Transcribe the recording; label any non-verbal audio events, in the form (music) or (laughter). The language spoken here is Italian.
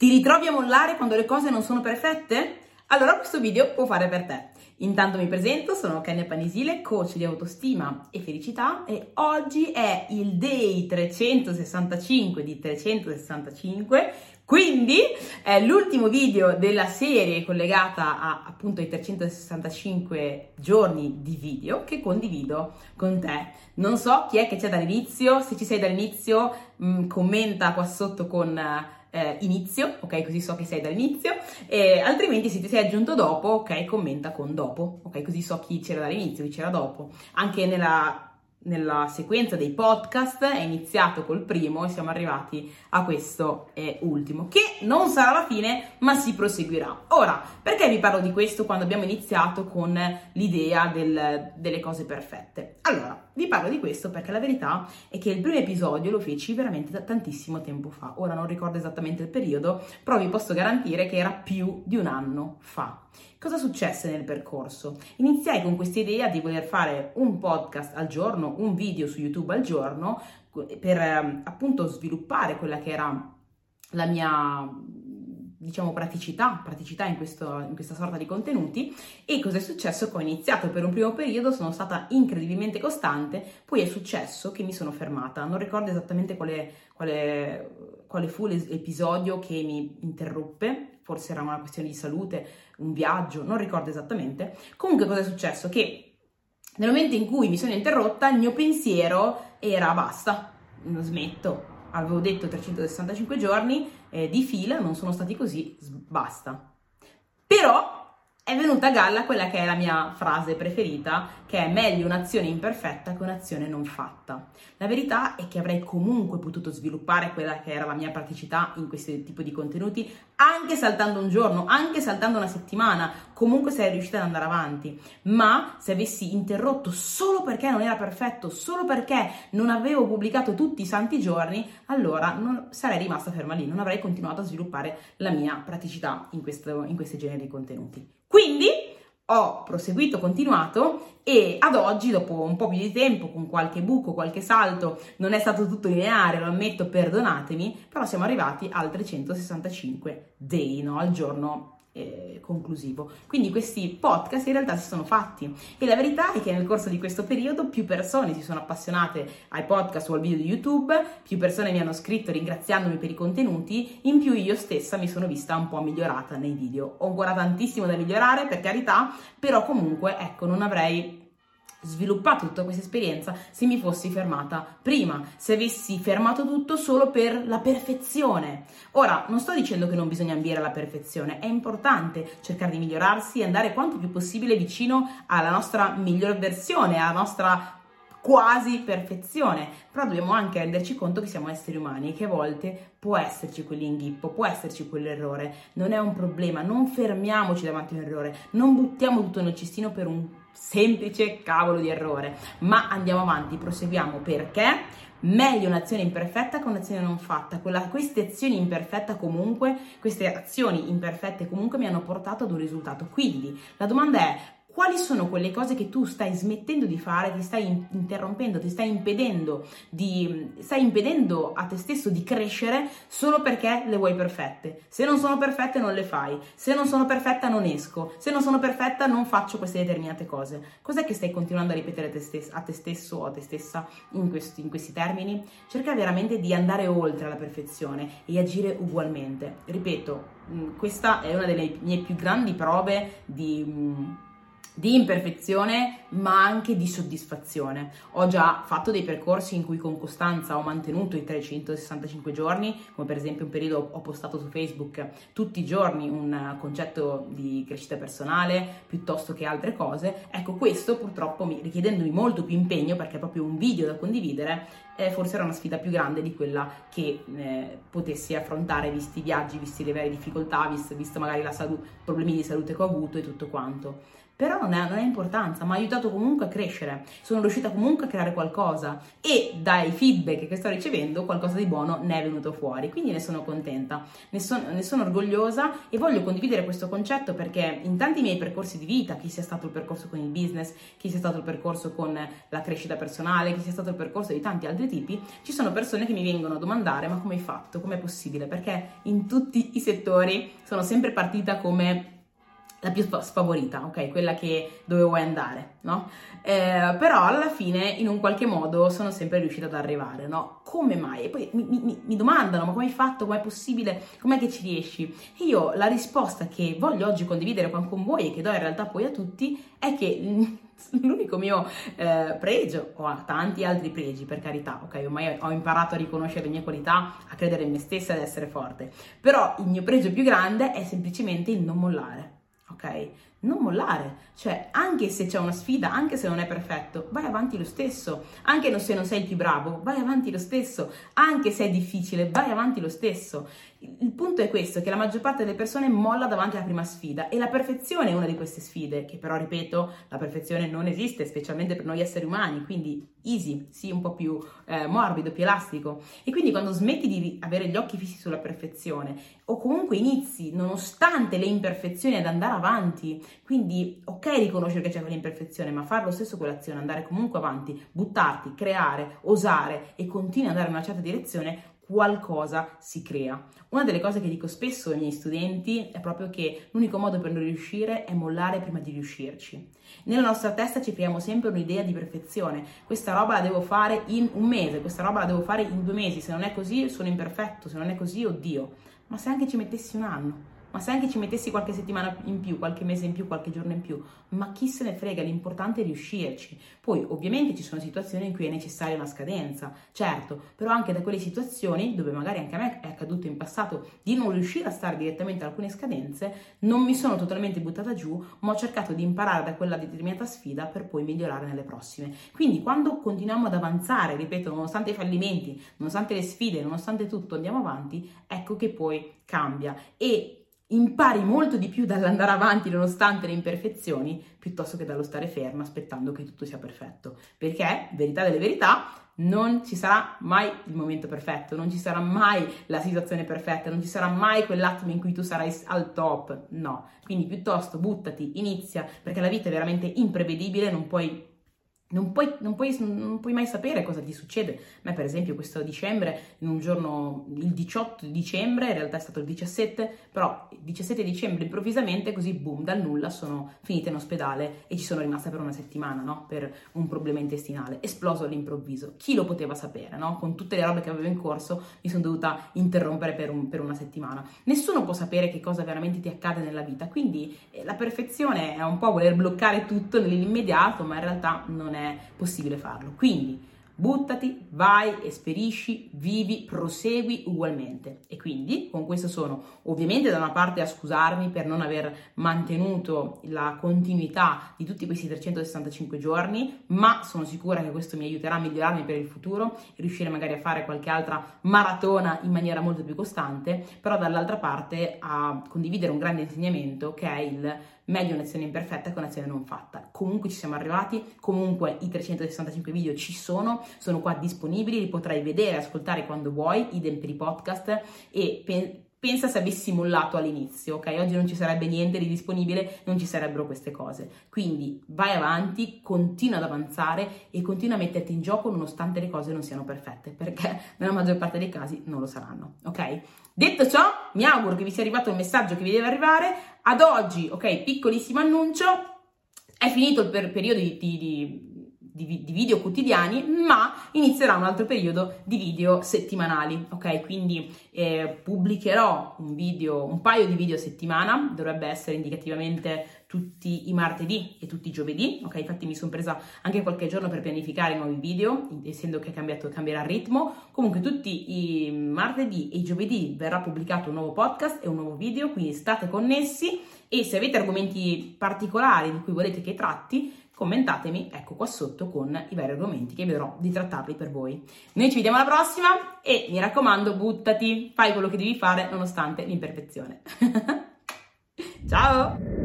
Ti ritrovi a mollare quando le cose non sono perfette? Allora questo video può fare per te. Intanto mi presento, sono Kenya Panisile, coach di autostima e felicità e oggi è il day 365 di 365, quindi è l'ultimo video della serie collegata a, appunto ai 365 giorni di video che condivido con te. Non so chi è che c'è dall'inizio, se ci sei dall'inizio mh, mm, commenta qua sotto con eh, inizio, ok? Così so che sei dall'inizio, e altrimenti se ti sei aggiunto dopo, ok? Commenta con dopo, ok? Così so chi c'era dall'inizio, chi c'era dopo. Anche nella nella sequenza dei podcast è iniziato col primo e siamo arrivati a questo eh, ultimo, che non sarà la fine, ma si proseguirà. Ora, perché vi parlo di questo quando abbiamo iniziato con l'idea del, delle cose perfette? Allora, vi parlo di questo perché la verità è che il primo episodio lo feci veramente da tantissimo tempo fa. Ora non ricordo esattamente il periodo, però vi posso garantire che era più di un anno fa. Cosa successe nel percorso? Iniziai con questa idea di voler fare un podcast al giorno, un video su YouTube al giorno, per ehm, appunto sviluppare quella che era la mia diciamo praticità, praticità in, questo, in, questa sorta di contenuti e cosa è successo? Che ho iniziato per un primo periodo, sono stata incredibilmente costante, poi è successo che mi sono fermata, non ricordo esattamente quale, quale, quale fu l'episodio che mi interruppe, forse era una questione di salute, un viaggio, non ricordo esattamente. Comunque cosa è successo? Che nel momento in cui mi sono interrotta il mio pensiero era basta, smetto, avevo detto 365 giorni eh, di fila, non sono stati così, basta. Però è venuta a galla quella che è la mia frase preferita, che è meglio un'azione imperfetta che un'azione non fatta. La verità è che avrei comunque potuto sviluppare quella che era la mia praticità in questo tipo di contenuti, anche saltando un giorno, anche saltando una settimana, comunque sarei riuscita ad andare avanti. Ma se avessi interrotto solo perché non era perfetto, solo perché non avevo pubblicato tutti i santi giorni, allora non, sarei rimasta ferma lì, non avrei continuato a sviluppare la mia praticità in, questo, in questi generi di contenuti. Quindi ho proseguito, continuato e ad oggi, dopo un po' più di tempo, con qualche buco, qualche salto, non è stato tutto lineare, lo ammetto, perdonatemi, però siamo arrivati al 365 day, no? al giorno eh, conclusivo. Quindi questi podcast in realtà si sono fatti e la verità è che nel corso di questo periodo più persone si sono appassionate ai podcast o al video di YouTube, più persone mi hanno scritto ringraziandomi per i contenuti, in più io stessa mi sono vista un po' migliorata nei video. Ho ancora tantissimo da migliorare, per carità, però comunque ecco, non avrei sviluppato tutta questa esperienza se mi fossi fermata prima, se avessi fermato tutto solo per la perfezione. Ora, non sto dicendo che non bisogna ambire alla perfezione, è importante cercare di migliorarsi e andare quanto più possibile vicino alla nostra miglior versione, alla nostra quasi perfezione, però dobbiamo anche renderci conto che siamo esseri umani e che a volte può esserci quell'inghippo, può esserci quell'errore, non è un problema, non fermiamoci davanti a un errore, non buttiamo tutto nel cestino per un semplice cavolo di errore, ma andiamo avanti, proseguiamo perché meglio un'azione imperfetta che un'azione non fatta. Quella, queste azioni imperfette comunque, queste azioni imperfette comunque mi hanno portato ad un risultato. Quindi la domanda è quali sono quelle cose che tu stai smettendo di fare, ti stai interrompendo, ti stai impedendo, di, stai impedendo a te stesso di crescere solo perché le vuoi perfette. Se non sono perfette non le fai, se non sono perfetta non esco, se non sono perfetta non faccio queste determinate cose. Cos'è che stai continuando a ripetere a te, stesso, a te stesso o a te stessa in questi, in questi termini? Cerca veramente di andare oltre la perfezione e agire ugualmente. Ripeto, questa è una delle mie più grandi prove di di imperfezione ma anche di soddisfazione. Ho già fatto dei percorsi in cui con costanza ho mantenuto i 365 giorni, come per esempio un periodo ho postato su Facebook tutti i giorni un concetto di crescita personale piuttosto che altre cose. Ecco, questo purtroppo mi, richiedendomi molto più impegno perché è proprio un video da condividere, eh, forse era una sfida più grande di quella che eh, potessi affrontare visti i viaggi, visti le varie difficoltà, visto, visto magari i salu- problemi di salute che ho avuto e tutto quanto però non, è, non ha importanza, mi ha aiutato comunque a crescere, sono riuscita comunque a creare qualcosa. E dai feedback che sto ricevendo qualcosa di buono ne è venuto fuori, quindi ne sono contenta, ne, son, ne sono orgogliosa e voglio condividere questo concetto perché in tanti miei percorsi di vita, chi sia stato il percorso con il business, chi sia stato il percorso con la crescita personale, chi sia stato il percorso di tanti altri tipi, ci sono persone che mi vengono a domandare ma come hai fatto, come è possibile, perché in tutti i settori sono sempre partita come la più sfavorita, ok? Quella che dove vuoi andare, no? Eh, però alla fine in un qualche modo sono sempre riuscita ad arrivare, no? Come mai? E poi mi, mi, mi domandano, ma come hai fatto? Com'è possibile? Com'è che ci riesci? E io la risposta che voglio oggi condividere con voi e che do in realtà poi a tutti è che (laughs) l'unico mio eh, pregio, ho tanti altri pregi per carità, ok? Ormai ho imparato a riconoscere le mie qualità, a credere in me stessa ed essere forte, però il mio pregio più grande è semplicemente il non mollare ok? Non mollare, cioè anche se c'è una sfida, anche se non è perfetto, vai avanti lo stesso, anche se non sei il più bravo, vai avanti lo stesso, anche se è difficile, vai avanti lo stesso. Il punto è questo, che la maggior parte delle persone molla davanti alla prima sfida. E la perfezione è una di queste sfide, che però, ripeto, la perfezione non esiste, specialmente per noi esseri umani, quindi easy, sì, un po' più eh, morbido, più elastico. E quindi quando smetti di avere gli occhi fissi sulla perfezione o comunque inizi, nonostante le imperfezioni, ad andare avanti, quindi ok riconoscere che c'è quell'imperfezione, ma fare lo stesso quell'azione, andare comunque avanti, buttarti, creare, osare e continui ad andare in una certa direzione, qualcosa si crea. Una delle cose che dico spesso ai miei studenti è proprio che l'unico modo per non riuscire è mollare prima di riuscirci. Nella nostra testa ci creiamo sempre un'idea di perfezione. Questa roba la devo fare in un mese, questa roba la devo fare in due mesi. Se non è così sono imperfetto, se non è così, oddio. Ma se anche ci mettessi un anno, ma se anche ci mettessi qualche settimana in più, qualche mese in più, qualche giorno in più, ma chi se ne frega, l'importante è riuscirci. Poi ovviamente ci sono situazioni in cui è necessaria una scadenza, certo, però anche da quelle situazioni dove magari anche a me è accaduto in passato di non riuscire a stare direttamente ad alcune scadenze, non mi sono totalmente buttata giù, ma ho cercato di imparare da quella determinata sfida per poi migliorare nelle prossime. Quindi quando continuiamo ad avanzare, ripeto, nonostante i fallimenti, nonostante le sfide, nonostante tutto, andiamo avanti, ecco che poi cambia e impari molto di più dall'andare avanti nonostante le imperfezioni, piuttosto che dallo stare ferma aspettando che tutto sia perfetto. Perché, verità delle verità, non ci sarà mai il momento perfetto, non ci sarà mai la situazione perfetta, non ci sarà mai quell'attimo in cui tu sarai al top. No, quindi piuttosto buttati, inizia, perché la vita è veramente imprevedibile, non puoi non puoi, non, puoi, non puoi, mai sapere cosa ti succede. A me, per esempio, questo dicembre, in un giorno, il 18 dicembre, in realtà è stato il 17, però il 17 dicembre improvvisamente, così boom, dal nulla sono finita in ospedale e ci sono rimasta per una settimana, no? Per un problema intestinale, esploso all'improvviso. Chi lo poteva sapere, no? Con tutte le robe che avevo in corso, mi sono dovuta interrompere per, un, per una settimana. Nessuno può sapere che cosa veramente ti accade nella vita, quindi eh, la perfezione è un po' voler bloccare tutto nell'immediato, ma in realtà non è è possibile farlo. Quindi buttati, vai, esperisci, vivi, prosegui ugualmente. E quindi con questo sono ovviamente da una parte a scusarmi per non aver mantenuto la continuità di tutti questi 365 giorni, ma sono sicura che questo mi aiuterà a migliorarmi per il futuro riuscire magari a fare qualche altra maratona in maniera molto più costante, però dall'altra parte a condividere un grande insegnamento che è il meglio un'azione imperfetta che un'azione non fatta. Comunque ci siamo arrivati, comunque i 365 video ci sono, sono qua disponibili, li potrai vedere, ascoltare quando vuoi, idem per i podcast e pe- pensa se avessi mollato all'inizio, ok? Oggi non ci sarebbe niente di disponibile, non ci sarebbero queste cose. Quindi vai avanti, continua ad avanzare e continua a metterti in gioco nonostante le cose non siano perfette, perché (laughs) nella maggior parte dei casi non lo saranno, ok? Detto ciò, mi auguro che vi sia arrivato il messaggio che vi deve arrivare. Ad oggi, ok, piccolissimo annuncio, è finito il per- periodo di, di, di di, di, video quotidiani, ma inizierà un altro periodo di video settimanali, ok? Quindi eh, pubblicherò un video, un paio di video a settimana, dovrebbe essere indicativamente tutti i martedì e tutti i giovedì, ok? Infatti mi sono presa anche qualche giorno per pianificare nuovi video, essendo che cambiato, cambierà il ritmo. Comunque tutti i martedì e i giovedì verrà pubblicato un nuovo podcast e un nuovo video, quindi state connessi e se avete argomenti particolari di cui volete che tratti, commentatemi, ecco qua sotto con i vari argomenti che vedrò di trattarli per voi. Noi ci vediamo alla prossima e mi raccomando, buttati, fai quello che devi fare nonostante l'imperfezione. (laughs) Ciao!